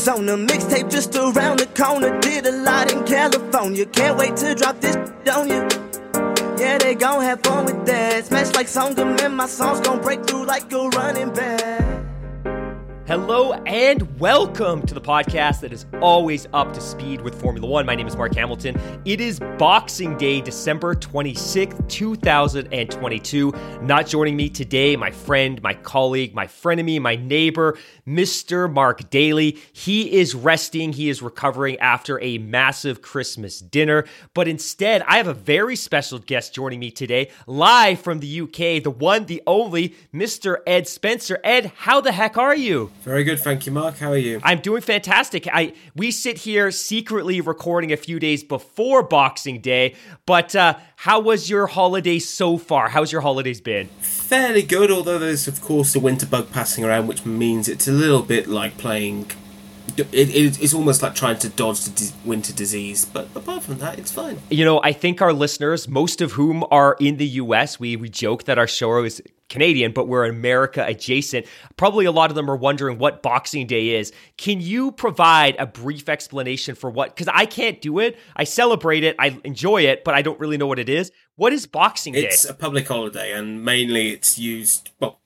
Arizona. Mixtape just around the corner. Did a lot in California. Can't wait to drop this on you. Yeah, they gon' have fun with that. Smash like Songam and my songs gon' break through like a running back. Hello and welcome to the podcast that is always up to speed with Formula One. My name is Mark Hamilton. It is Boxing Day, December 26th, 2022. Not joining me today, my friend, my colleague, my frenemy, my neighbor, Mr. Mark Daly. He is resting, he is recovering after a massive Christmas dinner. But instead, I have a very special guest joining me today, live from the UK, the one, the only, Mr. Ed Spencer. Ed, how the heck are you? Very good, thank you, Mark. How are you? I'm doing fantastic. I we sit here secretly recording a few days before Boxing Day, but uh, how was your holiday so far? How's your holidays been? Fairly good, although there's of course the winter bug passing around, which means it's a little bit like playing. It, it, it's almost like trying to dodge the winter disease, but apart from that, it's fine. You know, I think our listeners, most of whom are in the US, we we joke that our show is Canadian, but we're America adjacent. Probably a lot of them are wondering what Boxing Day is. Can you provide a brief explanation for what? Because I can't do it. I celebrate it, I enjoy it, but I don't really know what it is. What is Boxing Day? It's a public holiday, and mainly it's used. Well,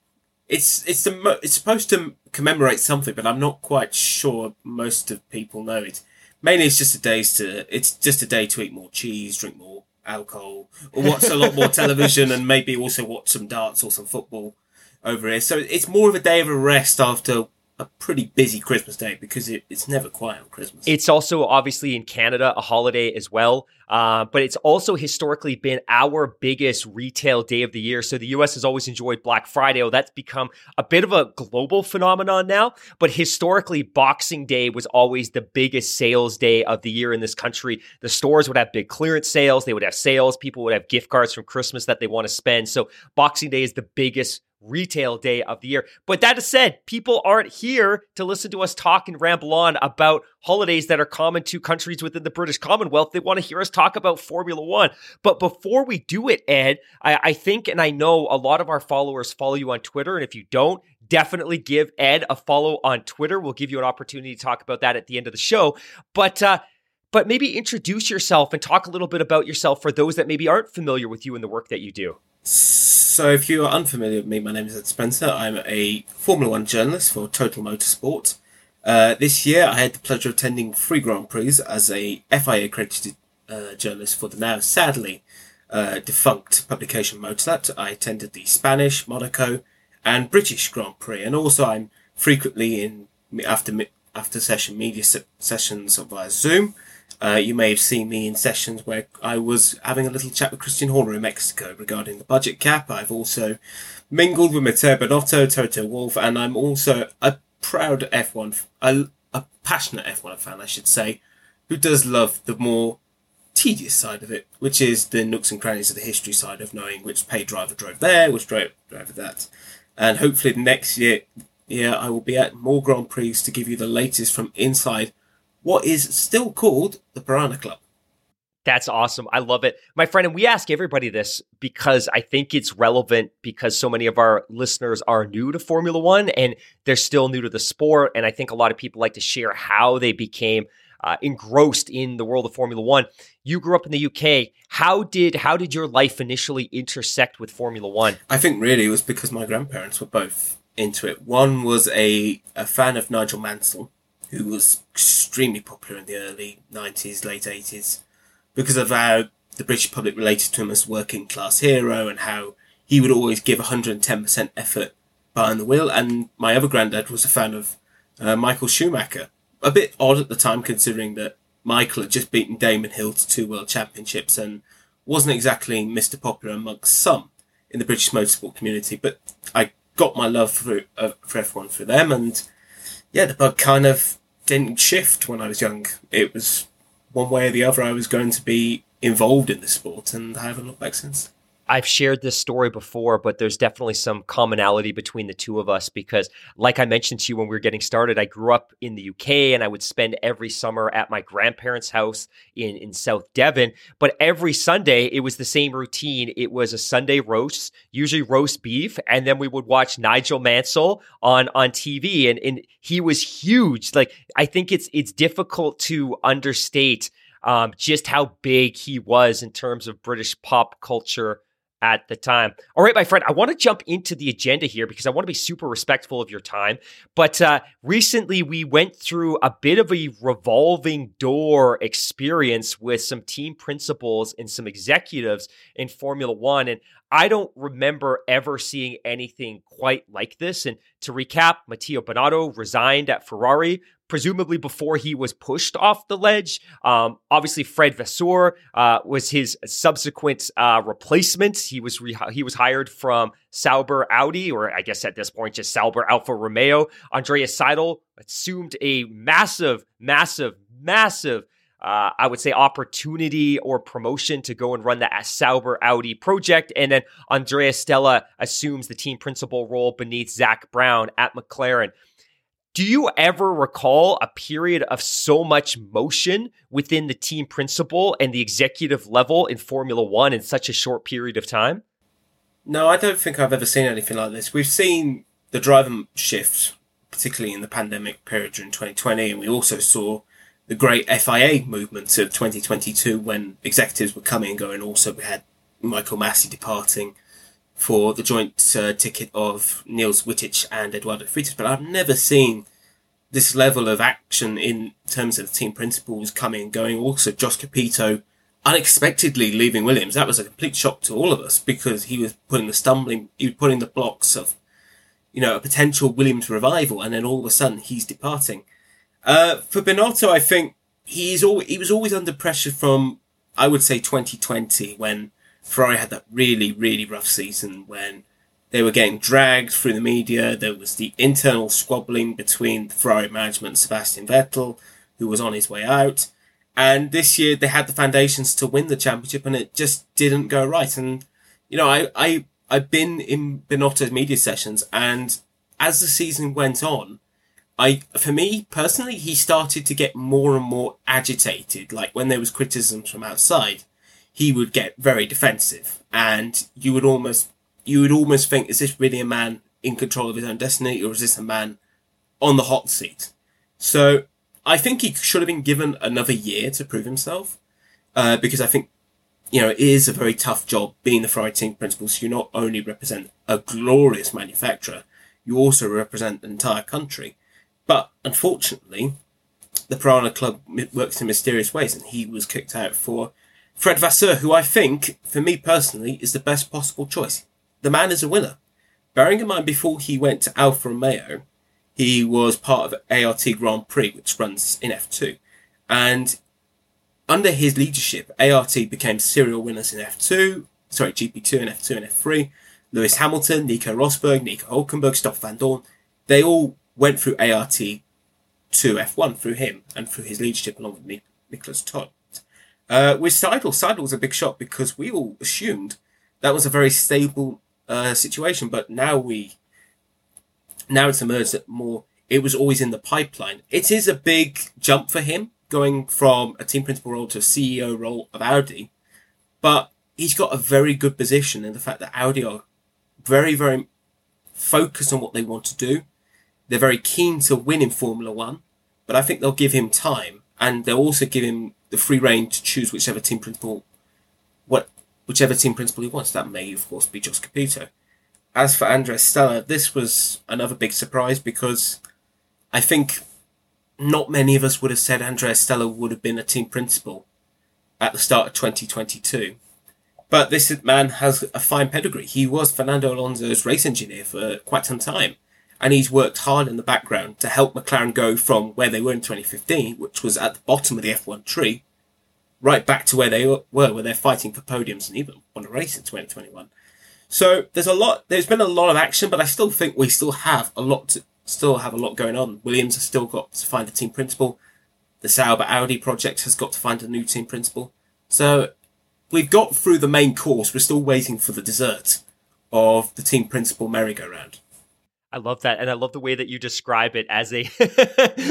it's it's the it's supposed to commemorate something, but I'm not quite sure most of people know it. Mainly, it's just a day to it's just a day to eat more cheese, drink more alcohol, or watch a lot more television, and maybe also watch some darts or some football over here. So it's more of a day of a rest after a pretty busy Christmas day because it, it's never quiet on Christmas. It's also obviously in Canada a holiday as well, uh, but it's also historically been our biggest retail day of the year. So the US has always enjoyed Black Friday. Oh, that's become a bit of a global phenomenon now, but historically, Boxing Day was always the biggest sales day of the year in this country. The stores would have big clearance sales, they would have sales, people would have gift cards from Christmas that they want to spend. So Boxing Day is the biggest retail day of the year. But that said, people aren't here to listen to us talk and ramble on about holidays that are common to countries within the British Commonwealth. They want to hear us talk about Formula One. But before we do it, Ed, I, I think and I know a lot of our followers follow you on Twitter. And if you don't, definitely give Ed a follow on Twitter. We'll give you an opportunity to talk about that at the end of the show. But uh but maybe introduce yourself and talk a little bit about yourself for those that maybe aren't familiar with you and the work that you do. So, if you are unfamiliar with me, my name is Ed Spencer. I'm a Formula One journalist for Total Motorsport. Uh, this year, I had the pleasure of attending three Grand Prix as a FIA accredited uh, journalist for the now sadly uh, defunct publication Motorlat. I attended the Spanish, Monaco, and British Grand Prix, and also I'm frequently in after after session media se- sessions via Zoom. Uh, you may have seen me in sessions where I was having a little chat with Christian Horner in Mexico regarding the budget cap. I've also mingled with Matteo Binotto, Toto Wolff, and I'm also a proud F1, a, a passionate F1 fan, I should say, who does love the more tedious side of it, which is the nooks and crannies of the history side of knowing which paid driver drove there, which drove driver that. And hopefully next year, yeah, I will be at more Grand Prix to give you the latest from inside what is still called the Piranha Club. That's awesome. I love it. My friend, and we ask everybody this because I think it's relevant because so many of our listeners are new to Formula One and they're still new to the sport. And I think a lot of people like to share how they became uh, engrossed in the world of Formula One. You grew up in the UK. How did how did your life initially intersect with Formula One? I think really it was because my grandparents were both into it. One was a, a fan of Nigel Mansell, who was extremely popular in the early 90s, late 80s, because of how the British public related to him as working class hero and how he would always give 110% effort behind the wheel. And my other granddad was a fan of uh, Michael Schumacher, a bit odd at the time considering that Michael had just beaten Damon Hill to two world championships and wasn't exactly Mr. Popular amongst some in the British motorsport community. But I got my love for, uh, for F1 through them and yeah, the bug kind of didn't shift when I was young. It was one way or the other I was going to be involved in the sport and I haven't looked back since. I've shared this story before, but there's definitely some commonality between the two of us because, like I mentioned to you when we were getting started, I grew up in the UK and I would spend every summer at my grandparents' house in, in South Devon. But every Sunday, it was the same routine. It was a Sunday roast, usually roast beef, and then we would watch Nigel Mansell on, on TV. And, and he was huge. Like, I think it's, it's difficult to understate um, just how big he was in terms of British pop culture at the time. All right, my friend, I want to jump into the agenda here because I want to be super respectful of your time. But uh, recently, we went through a bit of a revolving door experience with some team principals and some executives in Formula One. And I don't remember ever seeing anything quite like this. And to recap, Matteo Binotto resigned at Ferrari, presumably before he was pushed off the ledge. Um, obviously, Fred Vasseur uh, was his subsequent uh, replacement. He was re- he was hired from Sauber Audi, or I guess at this point just Sauber Alfa Romeo. Andreas Seidl assumed a massive, massive, massive uh, I would say, opportunity or promotion to go and run the Sauber Audi project. And then Andrea Stella assumes the team principal role beneath Zak Brown at McLaren. Do you ever recall a period of so much motion within the team principal and the executive level in Formula One in such a short period of time? No, I don't think I've ever seen anything like this. We've seen the driver shift, particularly in the pandemic period during 2020, and we also saw the great FIA movement of 2022 when executives were coming and going. Also, we had Michael Masi departing for the joint uh, ticket of Niels Wittich and Eduardo Freitas. But I've never seen this level of action in terms of the team principals coming and going. Also, Jost Capito unexpectedly leaving Williams. That was a complete shock to all of us because he was putting the stumbling, he was putting the blocks of, you know, a potential Williams revival, and then all of a sudden he's departing. Uh, for Binotto, I think he's always, he was always under pressure from, I would say 2020 when Ferrari had that really, really rough season when they were getting dragged through the media. There was the internal squabbling between the Ferrari management and Sebastian Vettel, who was on his way out. And this year they had the foundations to win the championship and it just didn't go right. And, you know, I, I, I've been in Binotto's media sessions and as the season went on, I, for me personally, he started to get more and more agitated. Like when there was criticisms from outside, he would get very defensive, and you would almost, you would almost think, is this really a man in control of his own destiny, or is this a man on the hot seat? So I think he should have been given another year to prove himself, uh, because I think, you know, it is a very tough job being the Ferrari team principal. So you not only represent a glorious manufacturer, you also represent the entire country. But unfortunately, the Piranha Club works in mysterious ways, and he was kicked out for Fred Vasseur, who I think, for me personally, is the best possible choice. The man is a winner. Bearing in mind, before he went to Alfa Romeo, he was part of ART Grand Prix, which runs in F2. And under his leadership, ART became serial winners in F2, sorry, GP2 and F2 and F3. Lewis Hamilton, Nico Rosberg, Nico Hulkenberg, Stoff Vandoorne, they all went through ART to F1 through him and through his leadership along with Nicolas Todt. Uh, with Seidl, Seidl was a big shot because we all assumed that was a very stable uh, situation, but now we now it's emerged that more it was always in the pipeline. It is a big jump for him going from a team principal role to a CEO role of Audi, but he's got a very good position in the fact that Audi are very, very focused on what they want to do. They're very keen to win in Formula One, but I think they'll give him time and they'll also give him the free reign to choose whichever team principal, what whichever team principal he wants. That may, of course, be Jost Capito. As for Andrea Stella, this was another big surprise because I think not many of us would have said Andrea Stella would have been a team principal at the start of 2022. But this man has a fine pedigree. He was Fernando Alonso's race engineer for quite some time And he's worked hard in the background to help McLaren go from where they were in 2015, which was at the bottom of the F1 tree, right back to where they were, where they're fighting for podiums and even won a race in 2021. So there's a lot, there's been a lot of action, but I still think we still have a lot to, still have a lot going on. Williams has still got to find a team principal. The Sauber Audi project has got to find a new team principal. So we've got through the main course. We're still waiting for the dessert of the team principal merry-go-round. I love that. And I love the way that you describe it as a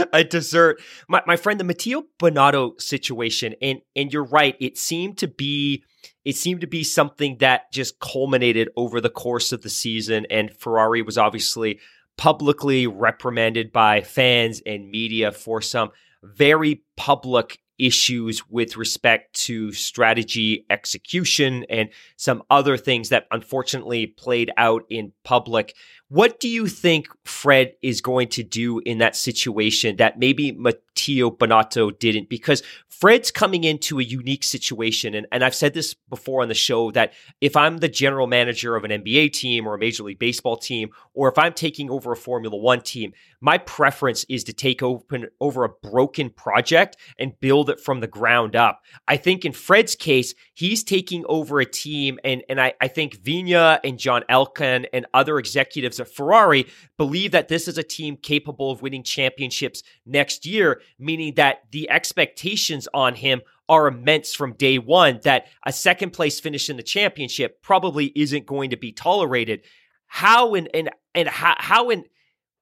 a dessert. My, my friend, the Matteo Binotto situation, and and you're right, it seemed to be it seemed to be something that just culminated over the course of the season. And Ferrari was obviously publicly reprimanded by fans and media for some very public issues with respect to strategy execution and some other things that unfortunately played out in public. What do you think Fred is going to do in that situation that maybe Matteo Binotto didn't? Because Fred's coming into a unique situation. And, and I've said this before on the show that if I'm the general manager of an NBA team or a Major League Baseball team, or if I'm taking over a Formula One team, my preference is to take open over a broken project and build it from the ground up. I think in Fred's case, he's taking over a team, and, and I, I think Vigna and John Elkann and other executives at Ferrari believe that this is a team capable of winning championships next year, meaning that the expectations on him are immense from day one, that a second place finish in the championship probably isn't going to be tolerated. How and and and how, how and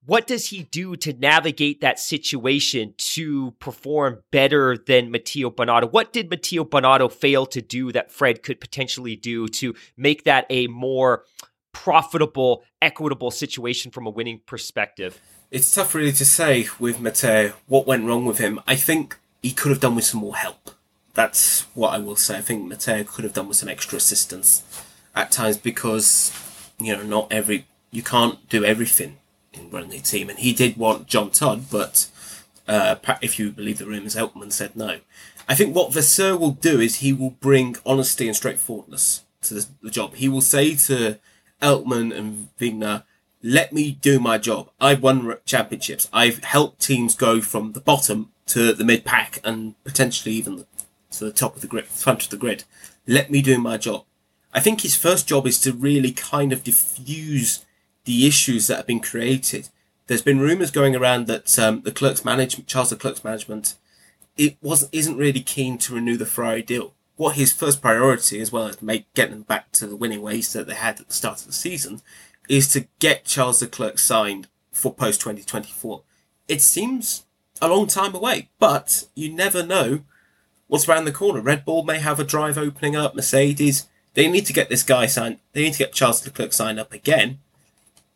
what does he do to navigate that situation to perform better than Matteo Binotto? What did Matteo Binotto fail to do that Fred could potentially do to make that a more profitable, equitable situation from a winning perspective? It's tough, really, to say with Matteo what went wrong with him. I think he could have done with some more help. That's what I will say. I think Matteo could have done with some extra assistance at times because, you know, not every, you can't do everything in running a team. And he did want Jean Todt, but uh, if you believe the rumours, Elkann said no. I think what Vasseur will do is he will bring honesty and straightforwardness to the, the job. He will say to Elkann and Vigna, let me do my job. I've won championships. I've helped teams go from the bottom to the mid pack and potentially even to the top of the grid, front of the grid. Let me do my job. I think his first job is to really kind of diffuse the issues that have been created. There's been rumours going around that um, the Clerk's management, Charles Leclerc's management, it wasn't isn't really keen to renew the Ferrari deal what his first priority, as well as make getting back to the winning ways that they had at the start of the season, is to get Charles the Leclerc signed for post 2024. It seems a long time away, but you never know what's around the corner. Red Bull may have a drive opening up. Mercedes, they need to get this guy signed. They need to get Charles Leclerc signed up again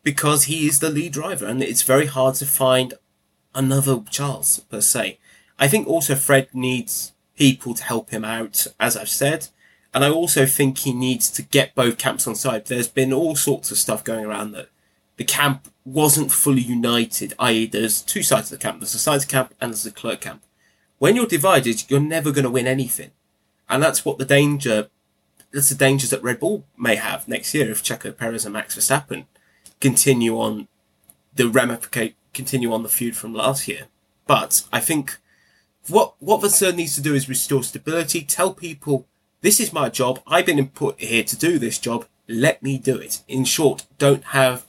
because he is the lead driver, and it's very hard to find another Charles per se. I think also Fred needs people to help him out, as I've said. And I also think he needs to get both camps on side. There's been all sorts of stuff going around that the camp wasn't fully united, i.e., there's two sides of the camp. There's the Sainz camp and there's the clerk camp. When you're divided, you're never going to win anything. And that's what the danger, that's the dangers that Red Bull may have next year if Checo Perez and Max Verstappen continue on the ramificate, continue on the feud from last year. But I think what what Vasseur needs to do is restore stability. Tell people this is my job. I've been put here to do this job. Let me do it. In short, don't have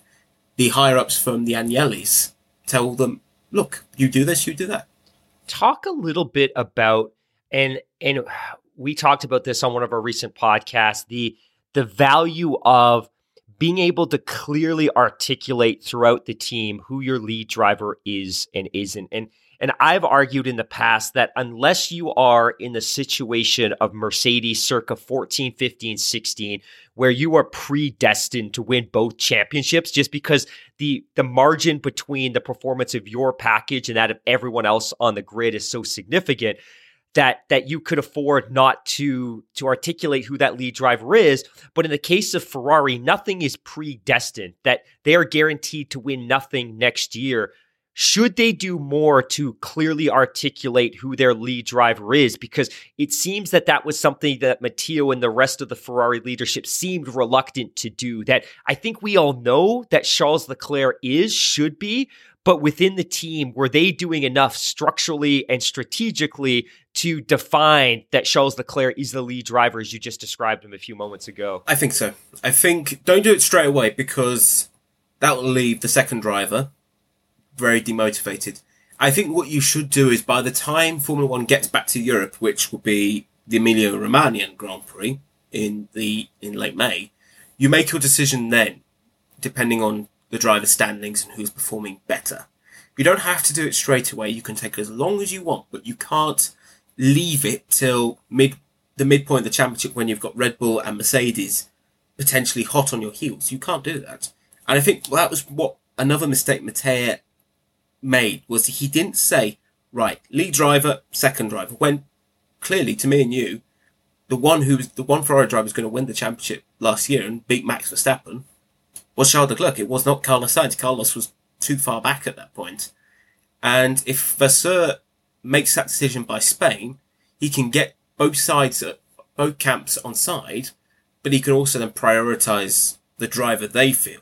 the higher ups from the Agnellis tell them, look, you do this, you do that. Talk a little bit about and and we talked about this on one of our recent podcasts the the value of being able to clearly articulate throughout the team who your lead driver is and isn't. And and I've argued in the past that unless you are in the situation of Mercedes circa 14, 15, 16, where you are predestined to win both championships, just because the, the margin between the performance of your package and that of everyone else on the grid is so significant that that you could afford not to to articulate who that lead driver is but in the case of Ferrari nothing is predestined that they are guaranteed to win nothing next year should they do more to clearly articulate who their lead driver is? Because it seems that that was something that Matteo and the rest of the Ferrari leadership seemed reluctant to do. That I think we all know that Charles Leclerc is, should be, but within the team, were they doing enough structurally and strategically to define that Charles Leclerc is the lead driver as you just described him a few moments ago? I think so. I think don't do it straight away because that will leave the second driver very demotivated. I think what you should do is by the time Formula One gets back to Europe, which will be the Emilia Romagna Grand Prix in the in late May, you make your decision then, depending on the driver standings and who's performing better. You don't have to do it straight away. You can take as long as you want, but you can't leave it till mid the midpoint of the championship when you've got Red Bull and Mercedes potentially hot on your heels. You can't do that. And I think that was what another mistake Matteo made was he didn't say, right, lead driver, second driver, when clearly to me and you, the one who was the one Ferrari driver was going to win the championship last year and beat Max Verstappen was Charles Leclerc. It was not Carlos Sainz. Carlos was too far back at that point. And if Vasseur makes that decision by Spain, he can get both sides, both camps on side, but he can also then prioritize the driver they feel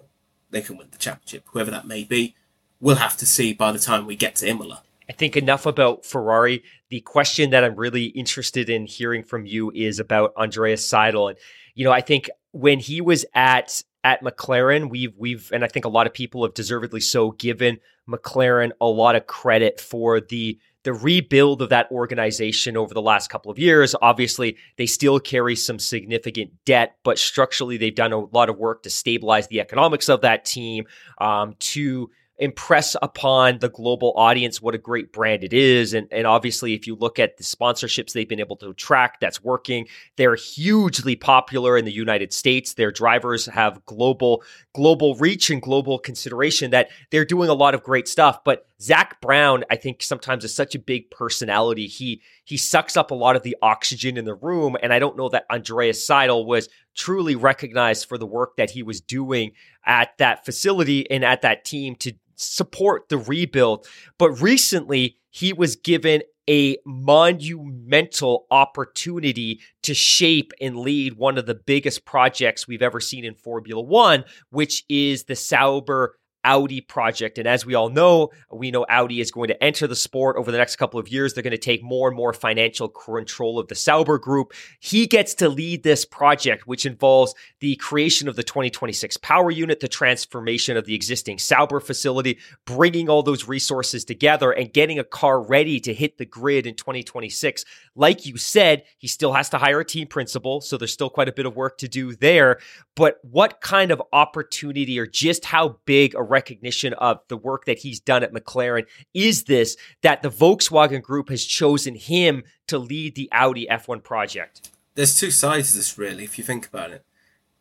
they can win the championship, whoever that may be. We'll have to see by the time we get to Imola. I think enough about Ferrari. The question that I'm really interested in hearing from you is about Andreas Seidl. And, you know, I think when he was at at McLaren, we've we've and I think a lot of people have deservedly so given McLaren a lot of credit for the the rebuild of that organization over the last couple of years. Obviously, they still carry some significant debt, but structurally, they've done a lot of work to stabilize the economics of that team, um, to impress upon the global audience what a great brand it is. And, and obviously, if you look at the sponsorships they've been able to attract, that's working. They're hugely popular in the United States. Their drivers have global global reach and global consideration that they're doing a lot of great stuff. But Zak Brown, I think sometimes is such a big personality. He he sucks up a lot of the oxygen in the room. And I don't know that Andreas Seidl was truly recognized for the work that he was doing at that facility and at that team to support the rebuild. But recently, he was given a monumental opportunity to shape and lead one of the biggest projects we've ever seen in Formula One, which is the Sauber Audi project. And as we all know, we know Audi is going to enter the sport over the next couple of years. They're going to take more and more financial control of the Sauber group. He gets to lead this project, which involves the creation of the 2026 power unit, the transformation of the existing Sauber facility, bringing all those resources together and getting a car ready to hit the grid in 2026. Like you said, he still has to hire a team principal. So there's still quite a bit of work to do there. But what kind of opportunity or just how big a recognition of the work that he's done at McLaren is this that the Volkswagen Group has chosen him to lead the Audi F1 project? There's two sides to this, really, if you think about it.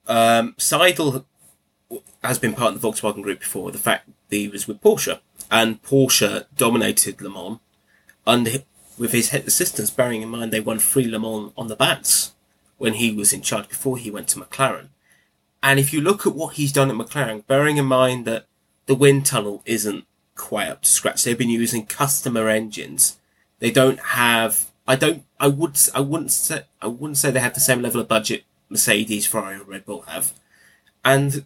Um, Seidl has been part of the Volkswagen Group before, the fact that he was with Porsche, and Porsche dominated Le Mans under, with his head assistants, bearing in mind they won three Le Mans on the bats when he was in charge before he went to McLaren. And if you look at what he's done at McLaren, bearing in mind that the wind tunnel isn't quite up to scratch. They've been using customer engines. They don't have. I don't. I would. I wouldn't say. I wouldn't say they have the same level of budget Mercedes, Ferrari, or Red Bull have, and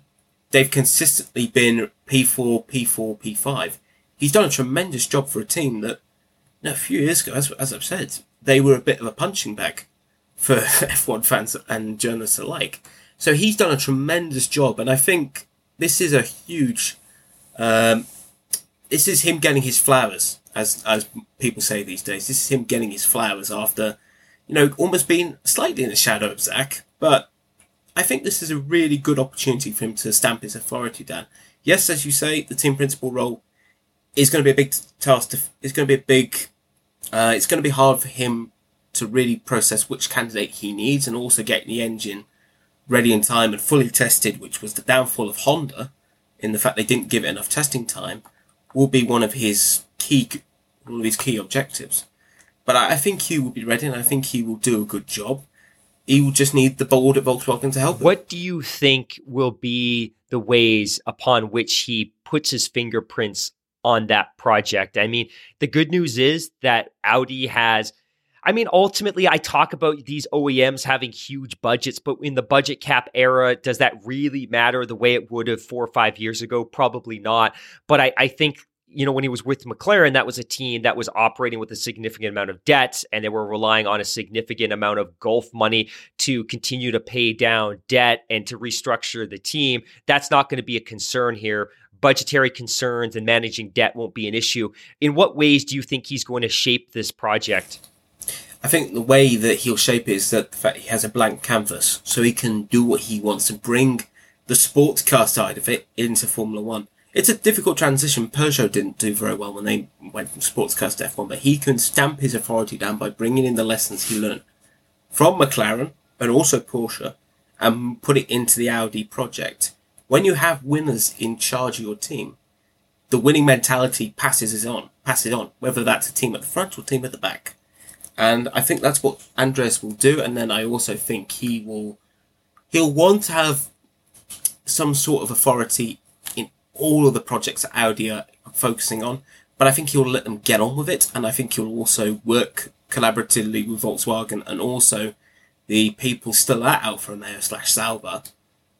they've consistently been P4, P4, P5. He's done a tremendous job for a team that, you know, a few years ago, as, as I've said, they were a bit of a punching bag for F1 fans and journalists alike. So he's done a tremendous job, and I think this is a huge um, this is him getting his flowers, as as people say these days. This is him getting his flowers after, you know, almost being slightly in the shadow of Zak. But I think this is a really good opportunity for him to stamp his authority down. Yes, as you say, the team principal role is going to be a big task. To, it's going to be a big. Uh, it's going to be hard for him to really process which candidate he needs and also get the engine ready in time and fully tested, which was the downfall of Honda in the fact they didn't give it enough testing time will be one of his key one of his key objectives. But I, think he will be ready, and I think he will do a good job. He will just need the board at Volkswagen to help. Him. What do you think will be the ways upon which he puts his fingerprints on that project. I mean, the good news is that Audi has I mean, ultimately, I talk about these OEMs having huge budgets, but in the budget cap era, does that really matter the way it would have four or five years ago? Probably not. But I, I think you know, when he was with McLaren, that was a team that was operating with a significant amount of debt and they were relying on a significant amount of Gulf money to continue to pay down debt and to restructure the team. That's not going to be a concern here. Budgetary concerns and managing debt won't be an issue. In what ways do you think he's going to shape this project? I think the way that he'll shape it is that the fact he has a blank canvas, so he can do what he wants to bring the sports car side of it into Formula One. It's a difficult transition. Peugeot didn't do very well when they went from sports cars to F1, but he can stamp his authority down by bringing in the lessons he learned from McLaren and also Porsche and put it into the Audi project. When you have winners in charge of your team, the winning mentality passes it on, passes on, whether that's a team at the front or team at the back. And I think that's what Andres will do. And then I also think he will, he'll want to have some sort of authority in all of the projects that Audi are focusing on. But I think he'll let them get on with it. And I think he'll also work collaboratively with Volkswagen and also the people still at Alfa Romeo slash Sauber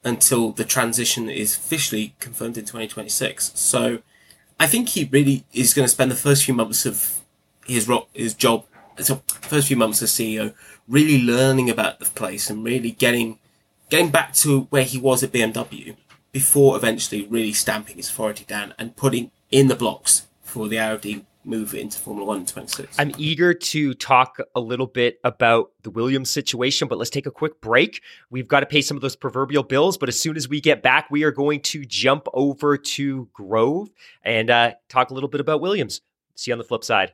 until the transition is officially confirmed in 2026. So I think he really is going to spend the first few months of his ro- his job so first few months as CEO, really learning about the place and really getting getting back to where he was at BMW before eventually really stamping his authority down and putting in the blocks for the Audi move into Formula One in 26. I'm eager to talk a little bit about the Williams situation, but let's take a quick break. We've got to pay some of those proverbial bills, but as soon as we get back, we are going to jump over to Grove and uh, talk a little bit about Williams. See you on the flip side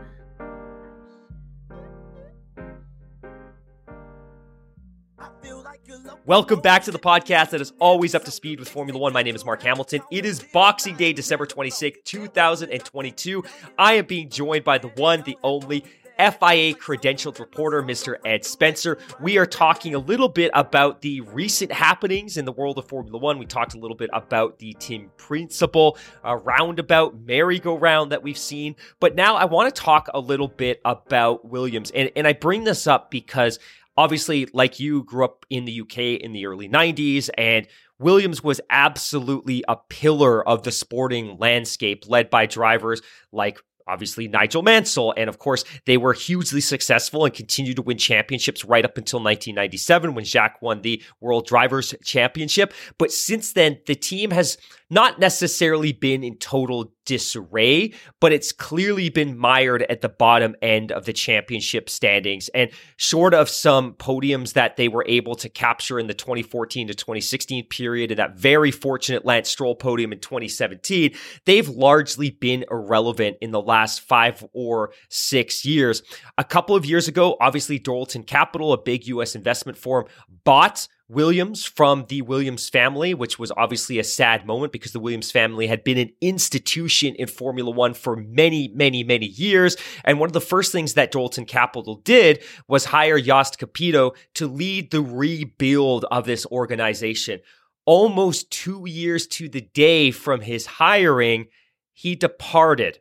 Welcome back to the podcast that is always up to speed with Formula One. My name is Mark Hamilton. It is Boxing Day, December 26th, 2022. I am being joined by the one, the only FIA credentialed reporter, Mr. Ed Spencer. We are talking a little bit about the recent happenings in the world of Formula One. We talked a little bit about the team principal, a roundabout merry-go-round that we've seen. But now I want to talk a little bit about Williams. And, and I bring this up because obviously, like you, grew up in the UK in the early 90s, and Williams was absolutely a pillar of the sporting landscape, led by drivers like obviously Nigel Mansell. And of course, they were hugely successful and continued to win championships right up until 1997 when Jacques won the World Drivers' Championship. But since then, the team has not necessarily been in total disarray, but it's clearly been mired at the bottom end of the championship standings. And short of some podiums that they were able to capture in the 2014 to 2016 period and that very fortunate Lance Stroll podium in 2017, they've largely been irrelevant in the last five or six years. A couple of years ago, obviously, Dorilton Capital, a big US investment firm, bought Williams from the Williams family, which was obviously a sad moment because the Williams family had been an institution in Formula One for many, many, many years. And one of the first things that Dorilton Capital did was hire Jost Capito to lead the rebuild of this organization. Almost two years to the day from his hiring, he departed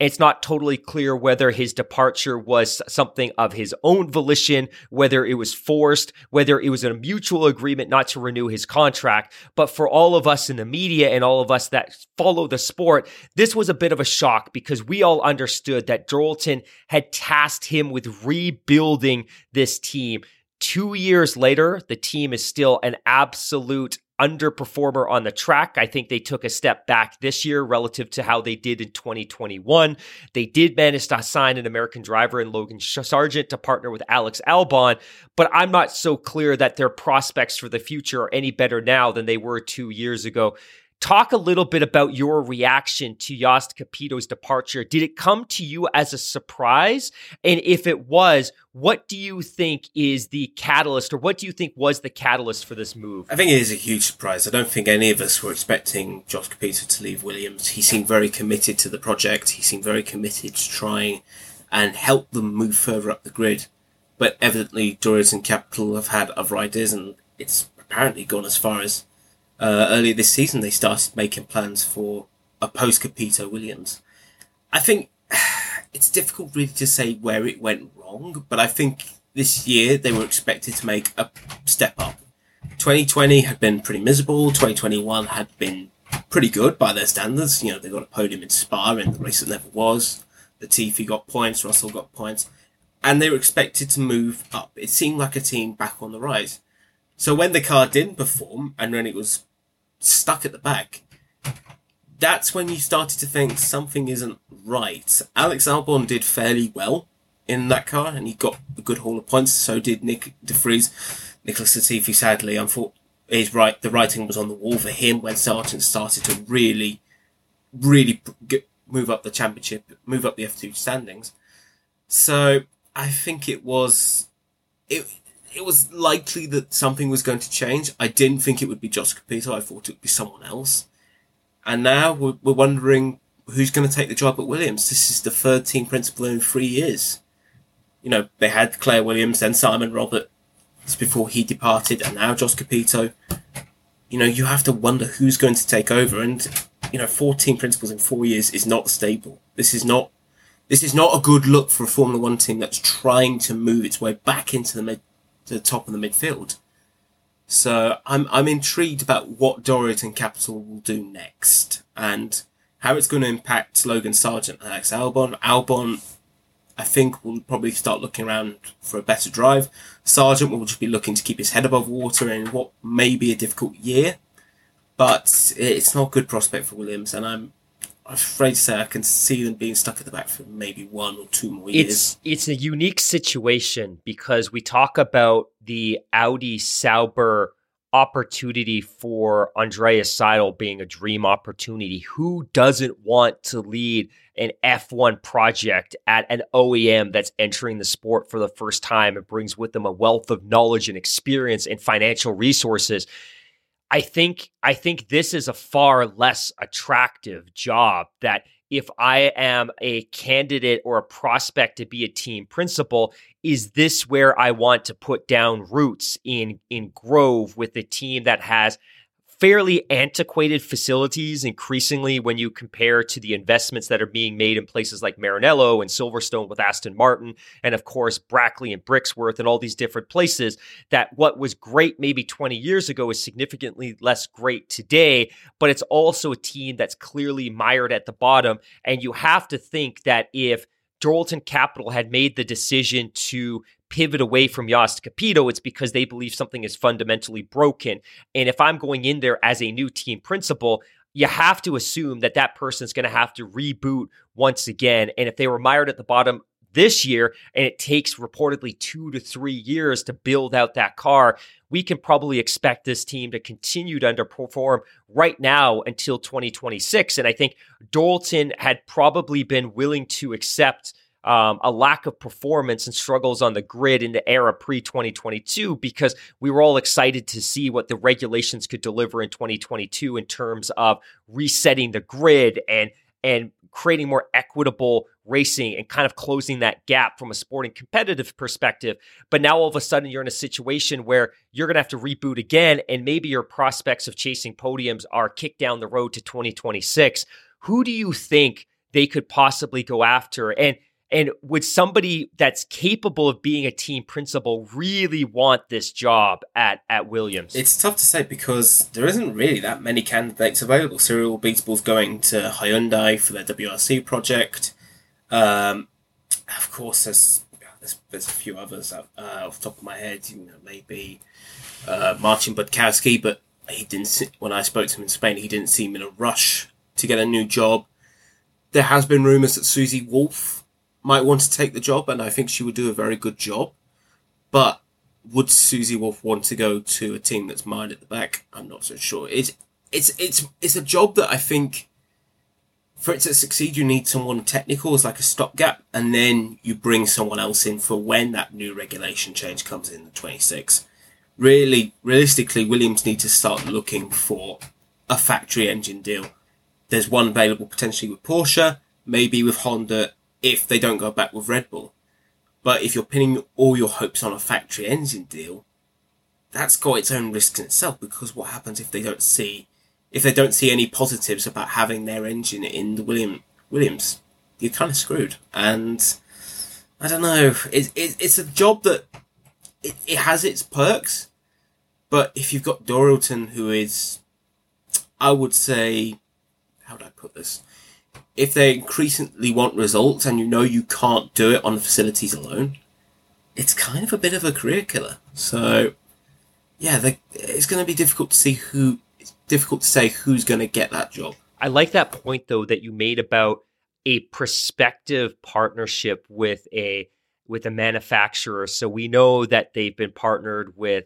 it's not totally clear whether his departure was something of his own volition, whether it was forced, whether it was a mutual agreement not to renew his contract. But for all of us in the media and all of us that follow the sport, this was a bit of a shock because we all understood that Dorilton had tasked him with rebuilding this team. Two years later, the team is still an absolute underperformer on the track. I think they took a step back this year relative to how they did in 2021. They did manage to sign an American driver in Logan Sargent to partner with Alex Albon, but I'm not so clear that their prospects for the future are any better now than they were two years ago. Talk a little bit about your reaction to Jost Capito's departure. Did it come to you as a surprise? And if it was, what do you think is the catalyst, or what do you think was the catalyst for this move? I think it is a huge surprise. I don't think any of us were expecting Jost Capito to leave Williams. He seemed very committed to the project. He seemed very committed to trying and help them move further up the grid. But evidently, Dorilton Capital have had other ideas, and it's apparently gone as far as uh, earlier this season, they started making plans for a post Capito Williams. I think it's difficult really to say where it went wrong, but I think this year they were expected to make a step up. 2020 had been pretty miserable. 2021 had been pretty good by their standards. You know, they got a podium in Spa in the race that never was. The Latifi got points, Russell got points, and they were expected to move up. It seemed like a team back on the rise. So when the car didn't perform and when it was stuck at the back, that's when you started to think something isn't right. Alex Albon did fairly well in that car, and he got a good haul of points. So did Nyck De Vries. Nicholas Latifi, sadly, unfortunately, is right. The writing was on the wall for him when Sargent started to really, really get, move up the championship, move up the F2 standings. So I think it was it it was likely that something was going to change. I didn't think it would be Jost Capito. I thought it would be someone else. And now we're, we're wondering who's going to take the job at Williams. This is the third team principal in three years. You know, they had Claire Williams, then Simon Roberts before he departed, and now Jost Capito. You know, you have to wonder who's going to take over. And, you know, 14 principals in four years is not stable. This is not this is not a good look for a Formula One team that's trying to move its way back into the mid the top of the midfield. So I'm I'm intrigued about what Dorilton Capital will do next and how it's going to impact Logan Sargent and Alex Albon. Albon, I think, will probably start looking around for a better drive. Sargent will just be looking to keep his head above water in what may be a difficult year, but it's not a good prospect for Williams, and I'm I'm afraid to say I can see them being stuck at the back for maybe one or two more years. It's it's a unique situation because we talk about the Audi Sauber opportunity for Andreas Seidl being a dream opportunity. Who doesn't want to lead an F1 project at an OEM that's entering the sport for the first time and brings with them a wealth of knowledge and experience and financial resources? I think I think this is a far less attractive job that if I am a candidate or a prospect to be a team principal, is this where I want to put down roots in in Grove with a team that has fairly antiquated facilities increasingly when you compare to the investments that are being made in places like Maranello and Silverstone with Aston Martin, and of course, Brackley and Brixworth and all these different places. That what was great maybe 20 years ago is significantly less great today, but it's also a team that's clearly mired at the bottom. And you have to think that if Dorilton Capital had made the decision to pivot away from Jost Capito, it's because they believe something is fundamentally broken. And if I'm going in there as a new team principal, you have to assume that that person's going to have to reboot once again. And if they were mired at the bottom this year and it takes reportedly two to three years to build out that car, we can probably expect this team to continue to underperform right now until 2026. And I think Dorilton had probably been willing to accept um, a lack of performance and struggles on the grid in the era pre 2022 because we were all excited to see what the regulations could deliver in 2022 in terms of resetting the grid and and creating more equitable racing and kind of closing that gap from a sporting competitive perspective. But now all of a sudden you're in a situation where you're going to have to reboot again and maybe your prospects of chasing podiums are kicked down the road to 2026. Who do you think they could possibly go after? And and would somebody that's capable of being a team principal really want this job at, at Williams? It's tough to say because there isn't really that many candidates available. Cyril Abiteboul's going to Hyundai for their WRC project. Um, of course, there's, there's, there's a few others uh, off the top of my head. You know, maybe uh, Marcin Budkowski, but he didn't. When I spoke to him in Spain, he didn't seem in a rush to get a new job. There has been rumours that Susie Wolff might want to take the job, and I think she would do a very good job. But would Susie Wolff want to go to a team that's mired at the back? I'm not so sure. It's it's it's it's a job that I think for it to succeed, you need someone technical as like a stopgap, and then you bring someone else in for when that new regulation change comes in the 26. Really, realistically, Williams need to start looking for a factory engine deal. There's one available potentially with Porsche, maybe with Honda, if they don't go back with Red Bull. But if you're pinning all your hopes on a factory engine deal, that's got its own risks in itself because what happens if they don't see if they don't see any positives about having their engine in the William Williams, you're kind of screwed. And I don't know, it, it, it's a job that it, it has its perks, but if you've got Dorilton, who is, I would say, how would I put this? If they increasingly want results and you know you can't do it on facilities alone, it's kind of a bit of a career killer. So, yeah, it's going to be difficult to see who. It's difficult to say who's going to get that job. I like that point though that you made about a prospective partnership with a with a manufacturer. So we know that they've been partnered with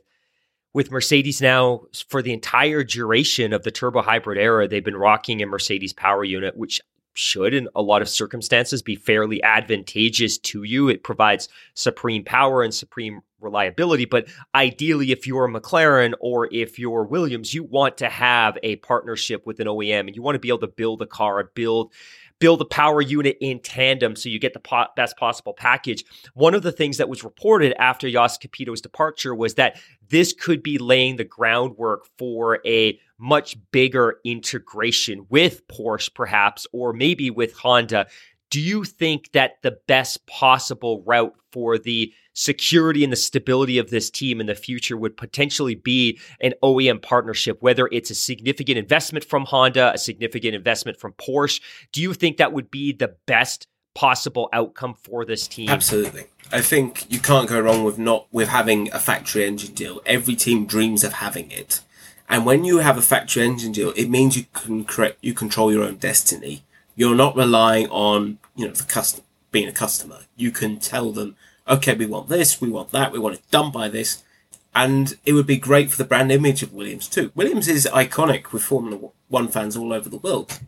with Mercedes now for the entire duration of the turbo hybrid era. They've been rocking a Mercedes power unit, which should, in a lot of circumstances, be fairly advantageous to you. It provides supreme power and supreme reliability. But ideally, if you're McLaren or if you're Williams, you want to have a partnership with an OEM and you want to be able to build a car, build build a power unit in tandem so you get the po- best possible package. One of the things that was reported after Jost Capito's departure was that this could be laying the groundwork for a much bigger integration with Porsche, perhaps, or maybe with Honda. Do you think that the best possible route for the security and the stability of this team in the future would potentially be an OEM partnership, whether it's a significant investment from Honda, a significant investment from Porsche? Do you think that would be the best possible outcome for this team? Absolutely. I think you can't go wrong with not with having a factory engine deal. Every team dreams of having it. And when you have a factory engine deal, it means you can correct, you control your own destiny. You're not relying on, you know, the customer being a customer. You can tell them, okay, we want this, we want that, we want it done by this. And it would be great for the brand image of Williams too. Williams is iconic with Formula One fans all over the world.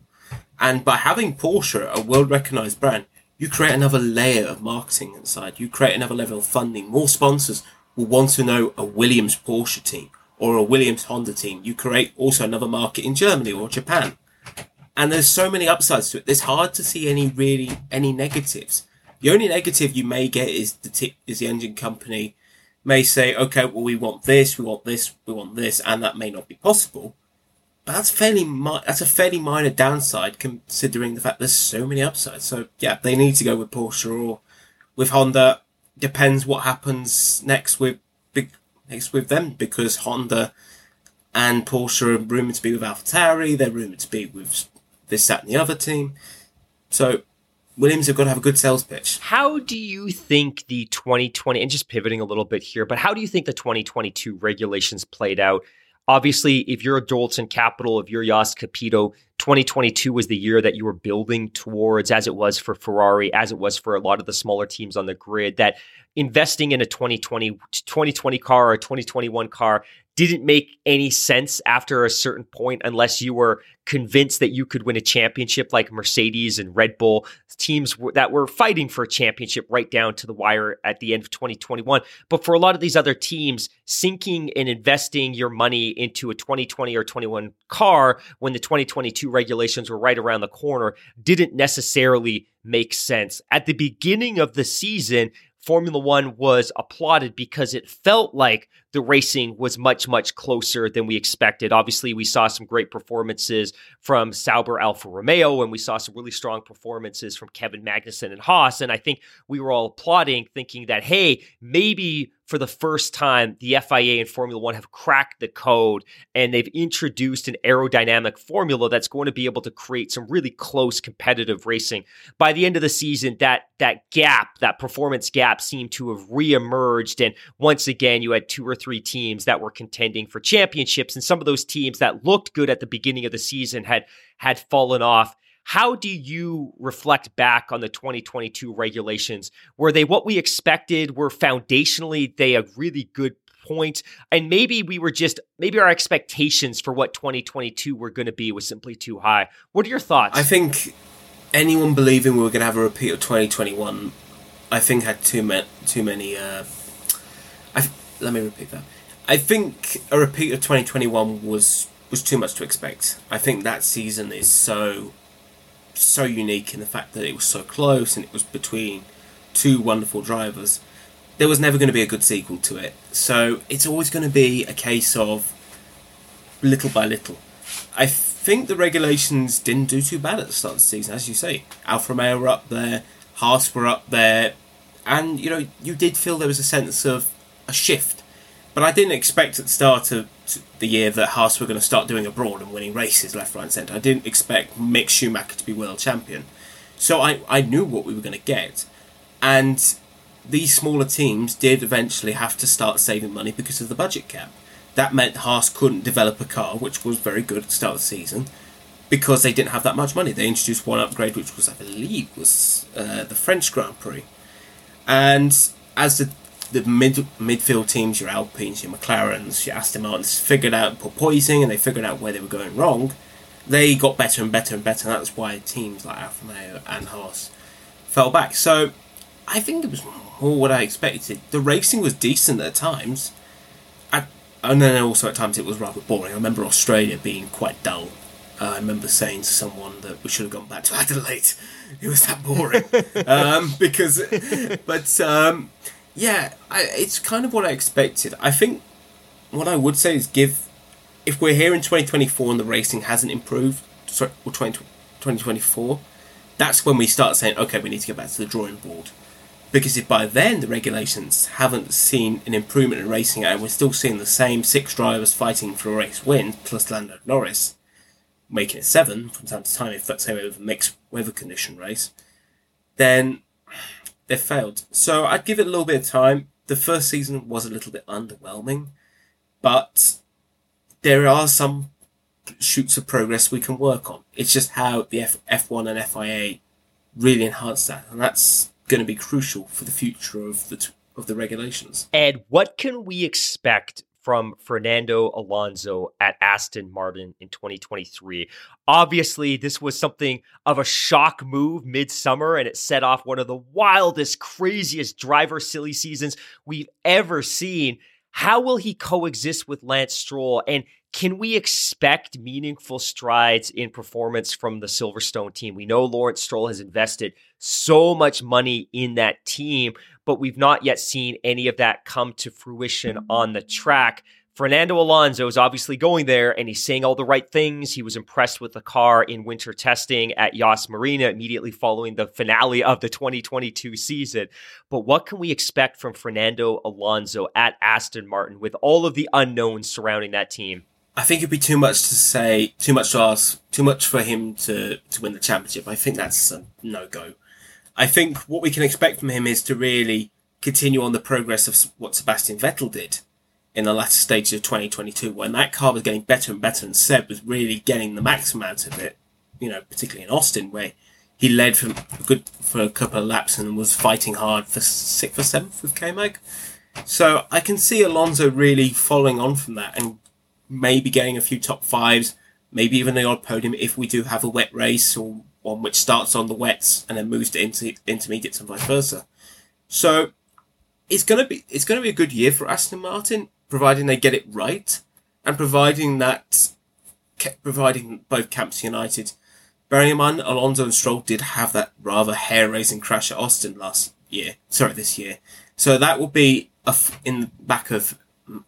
And by having Porsche, a world recognized brand, you create another layer of marketing inside. You create another level of funding. More sponsors will want to know a Williams Porsche team or a Williams Honda team, you create also another market in Germany or Japan. And there's so many upsides to it. It's hard to see any really any negatives. The only negative you may get is the t- is the engine company may say, okay, well we want this, we want this, we want this, and that may not be possible. But that's fairly mi- that's a fairly minor downside considering the fact there's so many upsides. So yeah, they need to go with Porsche or with Honda. Depends what happens next with next with them because Honda and Porsche are rumored to be with AlphaTauri. They're rumored to be with this, that, and the other team. So Williams have got to have a good sales pitch. How do you think the 2020 and just pivoting a little bit here, but how do you think the 2022 regulations played out? Obviously, if you're a Dorilton Capital, if you're Jost Capito, 2022 was the year that you were building towards, as it was for Ferrari, as it was for a lot of the smaller teams on the grid, that investing in a 2020, 2020 car or a 2021 car didn't make any sense after a certain point unless you were convinced that you could win a championship like Mercedes and Red Bull, teams that were fighting for a championship right down to the wire at the end of 2021. But for a lot of these other teams, sinking and investing your money into a 2020 or 21 car when the 2022 regulations were right around the corner didn't necessarily make sense. At the beginning of the season, Formula One was applauded because it felt like the racing was much, much closer than we expected. Obviously, we saw some great performances from Sauber Alfa Romeo, and we saw some really strong performances from Kevin Magnussen and Haas. And I think we were all applauding, thinking that, hey, maybe for the first time, the FIA and Formula One have cracked the code and they've introduced an aerodynamic formula that's going to be able to create some really close competitive racing. By the end of the season, that that gap, that performance gap, seemed to have reemerged, and once again, you had two or three teams that were contending for championships, and some of those teams that looked good at the beginning of the season had had fallen off how do you reflect back on the 2022 regulations? Were they what we expected? Were foundationally they a really good point? And maybe we were just maybe our expectations for what 2022 were going to be was simply too high. What are your thoughts? I think anyone believing we were going to have a repeat of 2021, I think had too many too many. Uh, I let me repeat that. I think a repeat of 2021 was was too much to expect. I think that season is so so unique in the fact that it was so close and it was between two wonderful drivers. There was never going to be a good sequel to it. So it's always going to be a case of little by little. I think the regulations didn't do too bad at the start of the season, as you say. Alfa Romeo were up there, Haas were up there, and you know you did feel there was a sense of a shift. But I didn't expect at the start of the year that Haas were going to start doing abroad and winning races left, right, and centre. I didn't expect Mick Schumacher to be world champion. So I, I knew what we were going to get. And these smaller teams did eventually have to start saving money because of the budget cap. That meant Haas couldn't develop a car, which was very good at the start of the season, because they didn't have that much money. They introduced one upgrade, which was, I believe, was uh, the French Grand Prix. And as the the mid midfield teams, your Alpines, your McLarens, your Aston Martins, figured out porpoising and they figured out where they were going wrong. They got better and better and better, and that's why teams like Alfa Romeo and Haas fell back. So I think it was more what I expected. The racing was decent at times, I, and then also at times it was rather boring. I remember Australia being quite dull. Uh, I remember saying to someone that we should have gone back to Adelaide. It was that boring um, because, but. Um, yeah, I, it's kind of what I expected. I think what I would say is give, if we're here in 2024 and the racing hasn't improved, sorry, or 20, 2024, that's when we start saying, okay, we need to get back to the drawing board. Because if by then the regulations haven't seen an improvement in racing and we're still seeing the same six drivers fighting for a race win, plus Lando Norris, making it seven from time to time if that's saying with a mixed weather condition race, then they've failed. So I'd give it a little bit of time. The first season was a little bit underwhelming, but there are some shoots of progress we can work on. It's just how the F- F1 and FIA really enhance that, and that's going to be crucial for the future of the t- of the regulations. Ed, what can we expect from Fernando Alonso at Aston Martin in 2023. Obviously, this was something of a shock move midsummer, and it set off one of the wildest, craziest driver silly seasons we've ever seen. How will he coexist with Lance Stroll? And can we expect meaningful strides in performance from the Silverstone team? We know Lawrence Stroll has invested so much money in that team, but we've not yet seen any of that come to fruition on the track. Fernando Alonso is obviously going there and he's saying all the right things. He was impressed with the car in winter testing at Yas Marina immediately following the finale of the 2022 season. But what can we expect from Fernando Alonso at Aston Martin with all of the unknowns surrounding that team? I think it'd be too much to say, too much to ask, too much for him to, to win the championship. I think that's a no go. I think what we can expect from him is to really continue on the progress of what Sebastian Vettel did in the latter stages of 2022 when that car was getting better and better and Seb was really getting the maximum out of it, you know, particularly in Austin where he led for a good for a couple of laps and was fighting hard for sixth or seventh with K-Mag. So I can see Alonso really following on from that and maybe getting a few top fives, maybe even the odd podium if we do have a wet race or one which starts on the wets and then moves to inter- intermediates and vice versa. So it's gonna be it's gonna be a good year for Aston Martin providing they get it right, and providing that, providing both camps united. Bearing in mind, Alonso and Stroll did have that rather hair-raising crash at Austin last year. Sorry, this year. So that will be in the back of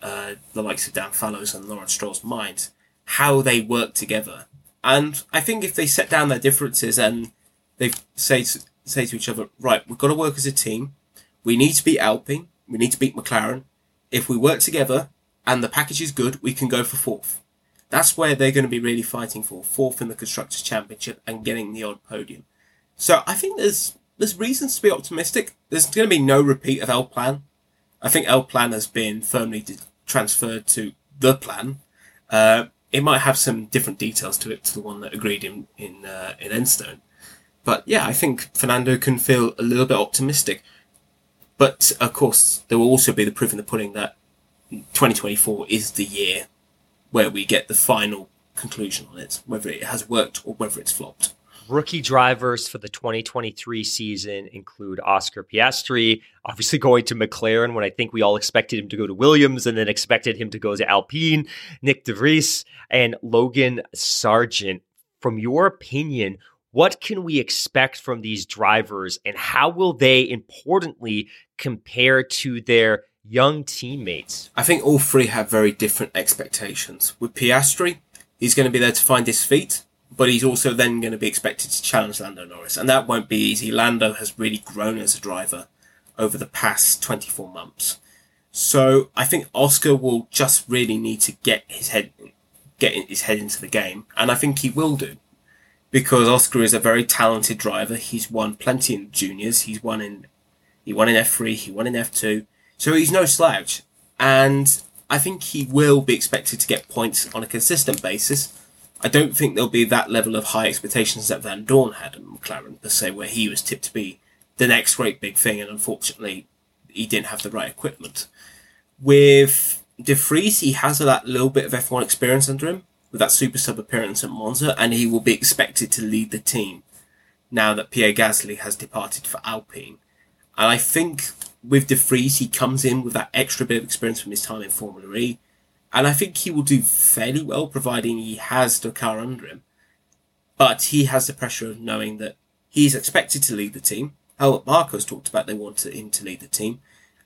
uh, the likes of Dan Fallows and Lawrence Stroll's mind how they work together. And I think if they set down their differences and they say to, say to each other, right, we've got to work as a team. We need to beat Alpine. We need to beat McLaren if we work together and the package is good, we can go for fourth. That's where they're going to be really fighting for fourth in the constructors championship and getting the odd podium. So I think there's there's reasons to be optimistic. There's going to be no repeat of El Plan. I think El Plan has been firmly transferred to the plan. Uh, it might have some different details to it to the one that agreed in in uh, in Enstone. But yeah, I think Fernando can feel a little bit optimistic. But of course, there will also be the proof in the pudding that 2024 is the year where we get the final conclusion on it, whether it has worked or whether it's flopped. Rookie drivers for the 2023 season include Oscar Piastri, obviously going to McLaren when I think we all expected him to go to Williams and then expected him to go to Alpine, Nyck De Vries, and Logan Sargeant. From your opinion, what can we expect from these drivers and how will they importantly compare to their young teammates? I think all three have very different expectations. With Piastri, he's going to be there to find his feet, but he's also then going to be expected to challenge Lando Norris, and that won't be easy. Lando has really grown as a driver over the past 24 months. So I think Oscar will just really need to get his head get his head into the game, and I think he will do because Oscar is a very talented driver. He's won plenty in juniors. He's won in he won in F3. He won in F2. So he's no slouch, and I think he will be expected to get points on a consistent basis. I don't think there'll be that level of high expectations that Vandoorne had at McLaren per se, where he was tipped to be the next great big thing, and unfortunately, he didn't have the right equipment. With De Vries, he has that little bit of F1 experience under him, with that super sub appearance at Monza, and he will be expected to lead the team now that Pierre Gasly has departed for Alpine. And I think with De Vries, he comes in with that extra bit of experience from his time in Formula E, and I think he will do fairly well, providing he has car under him. But he has the pressure of knowing that he's expected to lead the team. Helmut Marko's talked about they want him to lead the team,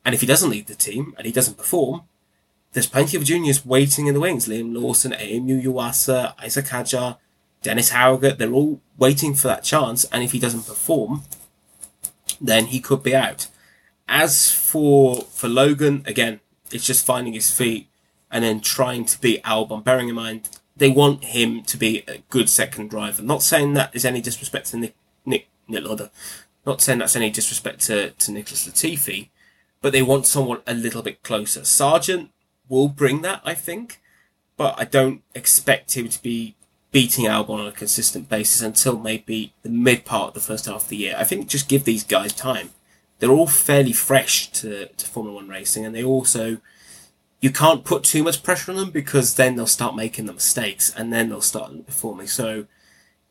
and if he doesn't lead the team and he doesn't perform, there's plenty of juniors waiting in the wings. Liam Lawson, Amu Iwasa, Isack Hadjar, Dennis Hauger, they're all waiting for that chance. And if he doesn't perform, then he could be out. As for, for Logan, again, it's just finding his feet and then trying to beat Albon, bearing in mind they want him to be a good second driver. Not saying that is any disrespect to Nick, Nick, Nick. Not saying that's any disrespect to, to Nicholas Latifi, but they want someone a little bit closer. Sargeant, will bring that, I think, but I don't expect him to be beating Albon on a consistent basis until maybe the mid part of the first half of the year. I think just give these guys time. They're all fairly fresh to, to Formula One racing, and they also you can't put too much pressure on them because then they'll start making the mistakes and then they'll start performing. So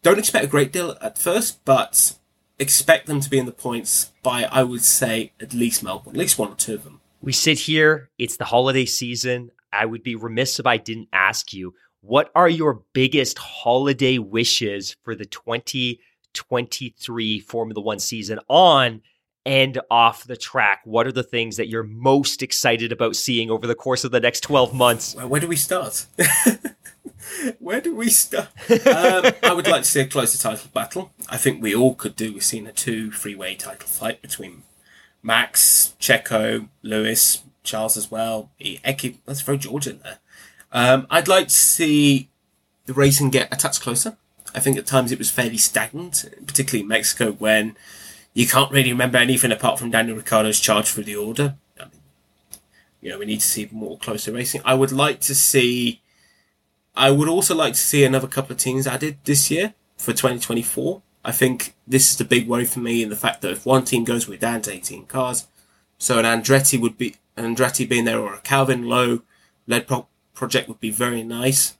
don't expect a great deal at first, but expect them to be in the points by I would say at least Melbourne, at least one or two of them. We sit here, it's the holiday season. I would be remiss if I didn't ask you what are your biggest holiday wishes for the 2023 Formula One season on and off the track? What are the things that you're most excited about seeing over the course of the next 12 months? Where do we start? Where do we start? um, I would like to see a closer title battle. I think we all could do with seeing a two freeway title fight between Max, Checo, Lewis, Charles as well. Eki, let's throw George in there. Um, I'd like to see the racing get a touch closer. I think at times it was fairly stagnant, particularly in Mexico when you can't really remember anything apart from Daniel Ricciardo's charge for the order. I mean, You know, we need to see more closer racing. I would like to see. I would also like to see another couple of teams added this year for 2024. I think this is the big worry for me in the fact that if one team goes with down to 18 cars, so an Andretti would be an Andretti being there or a Calvin Lo led pro- project would be very nice.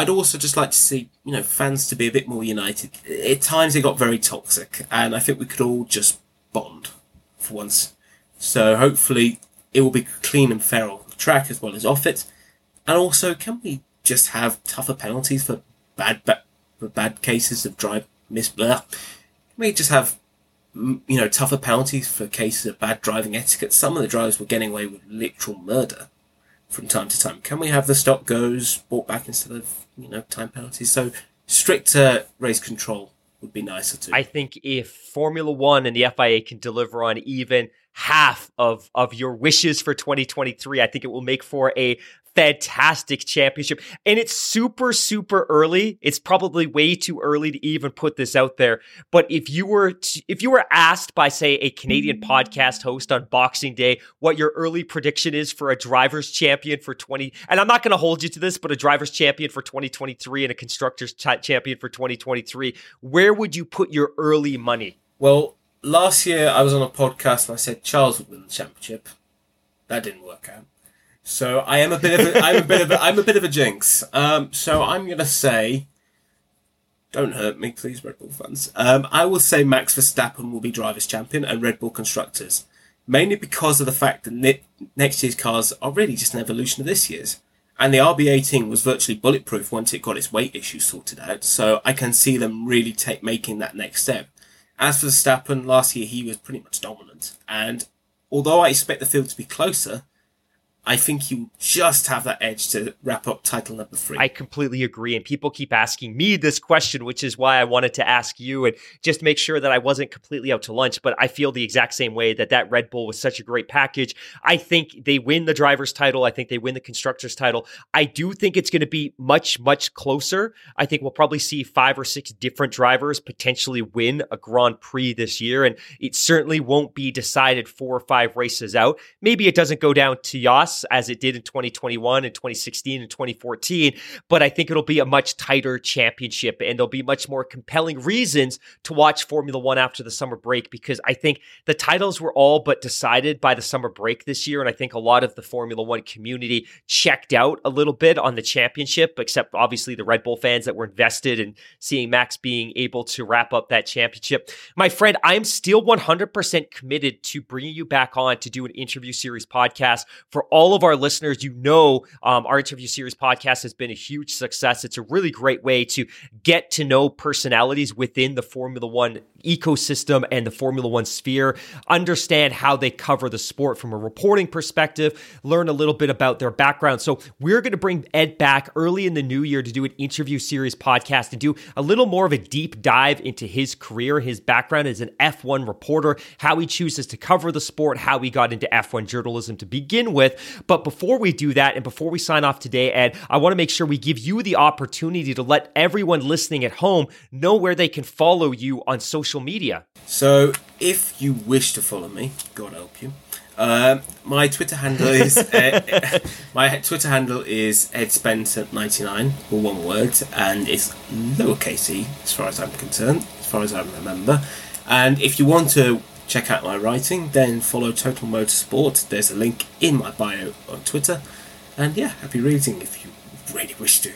I'd also just like to see, you know, fans to be a bit more united. At times it got very toxic, and I think we could all just bond for once. So hopefully it will be clean and fair on the track as well as off it. And also, can we just have tougher penalties for bad, bad for bad cases of drive miss? Can we just have you know tougher penalties for cases of bad driving etiquette? Some of the drivers were getting away with literal murder from time to time. Can we have the stop goes brought back instead of you know time penalties? So stricter race control would be nicer too. I think if Formula One and the FIA can deliver on even half of of your wishes for 2023, I think it will make for a fantastic championship. And it's super, super early. It's probably way too early to even put this out there. But if you were to, if you were asked by, say, a Canadian mm-hmm. podcast host on Boxing Day what your early prediction is for a driver's champion for 20, and I'm not going to hold you to this, but a driver's champion for 2023 and a constructor's ch- champion for 2023, where would you put your early money? Well, last year I was on a podcast and I said Charles would win the championship. That didn't work out. So I am a bit of a, I'm a bit of a, I'm a bit of a jinx. Um, so I'm gonna say, don't hurt me, please, Red Bull fans. Um, I will say Max Verstappen will be drivers' champion and Red Bull constructors, mainly because of the fact that ne- next year's cars are really just an evolution of this year's. And the RB18 was virtually bulletproof once it got its weight issue sorted out. So I can see them really take making that next step. As for Verstappen, last year he was pretty much dominant. And although I expect the field to be closer, I think you just have that edge to wrap up title number three. I completely agree. And people keep asking me this question, which is why I wanted to ask you and just make sure that I wasn't completely out to lunch. But I feel the exact same way that that Red Bull was such a great package. I think they win the driver's title. I think they win the constructor's title. I do think it's going to be much, much closer. I think we'll probably see five or six different drivers potentially win a Grand Prix this year. And it certainly won't be decided four or five races out. Maybe it doesn't go down to Yas as it did in 2021 and 2016 and 2014. But I think it'll be a much tighter championship and there'll be much more compelling reasons to watch Formula One after the summer break because I think the titles were all but decided by the summer break this year. And I think a lot of the Formula One community checked out a little bit on the championship, except obviously the Red Bull fans that were invested in seeing Max being able to wrap up that championship. My friend, I'm still 100% committed to bringing you back on to do an interview series podcast for all all of our listeners, you know, um, our interview series podcast has been a huge success. It's a really great way to get to know personalities within the Formula One ecosystem and the Formula One sphere, understand how they cover the sport from a reporting perspective, learn a little bit about their background. So, we're going to bring Ed back early in the new year to do an interview series podcast and do a little more of a deep dive into his career, his background as an F1 reporter, how he chooses to cover the sport, how he got into F1 journalism to begin with. But before we do that, and before we sign off today, Ed, I want to make sure we give you the opportunity to let everyone listening at home know where they can follow you on social media. So, if you wish to follow me, God help you. Um, my Twitter handle is uh, my Twitter handle is Ed Spencer ninety nine, or one word, and it's lowercase e as far as I'm concerned, as far as I remember. And if you want to check out my writing, then follow Total Motorsport. There's a link in my bio on Twitter. And yeah, happy reading if you really wish to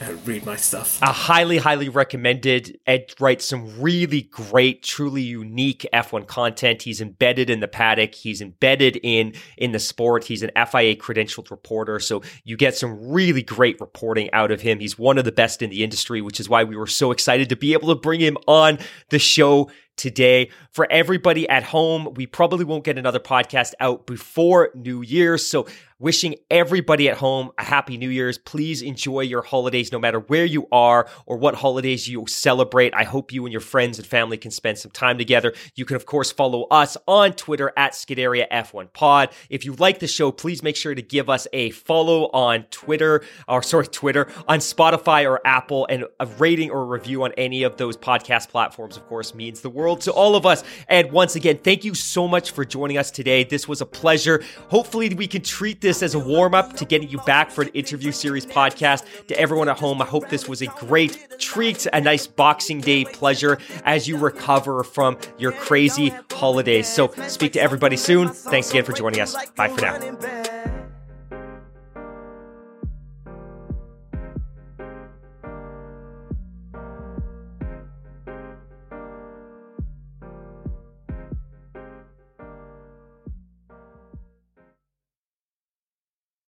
uh, read my stuff. A highly, highly recommended. Ed writes some really great, truly unique F1 content. He's embedded in the paddock. He's embedded in in the sport. He's an FIA credentialed reporter, so you get some really great reporting out of him. He's one of the best in the industry, which is why we were so excited to be able to bring him on the show today. For everybody at home, we probably won't get another podcast out before New Year's. So, wishing everybody at home a happy New Year's. Please enjoy your holidays no matter where you are or what holidays you celebrate. I hope you and your friends and family can spend some time together. You can, of course, follow us on Twitter at Scuderia F1 Pod. If you like the show, please make sure to give us a follow on Twitter, or sorry, Twitter, on Spotify or Apple, and a rating or a review on any of those podcast platforms, of course, means the world world to all of us. And once again, thank you so much for joining us today. This was a pleasure. Hopefully, we can treat this as a warm up to getting you back for an interview series podcast. To everyone at home, I hope this was a great treat, a nice Boxing Day pleasure as you recover from your crazy holidays. So, speak to everybody soon. Thanks again for joining us. Bye for now.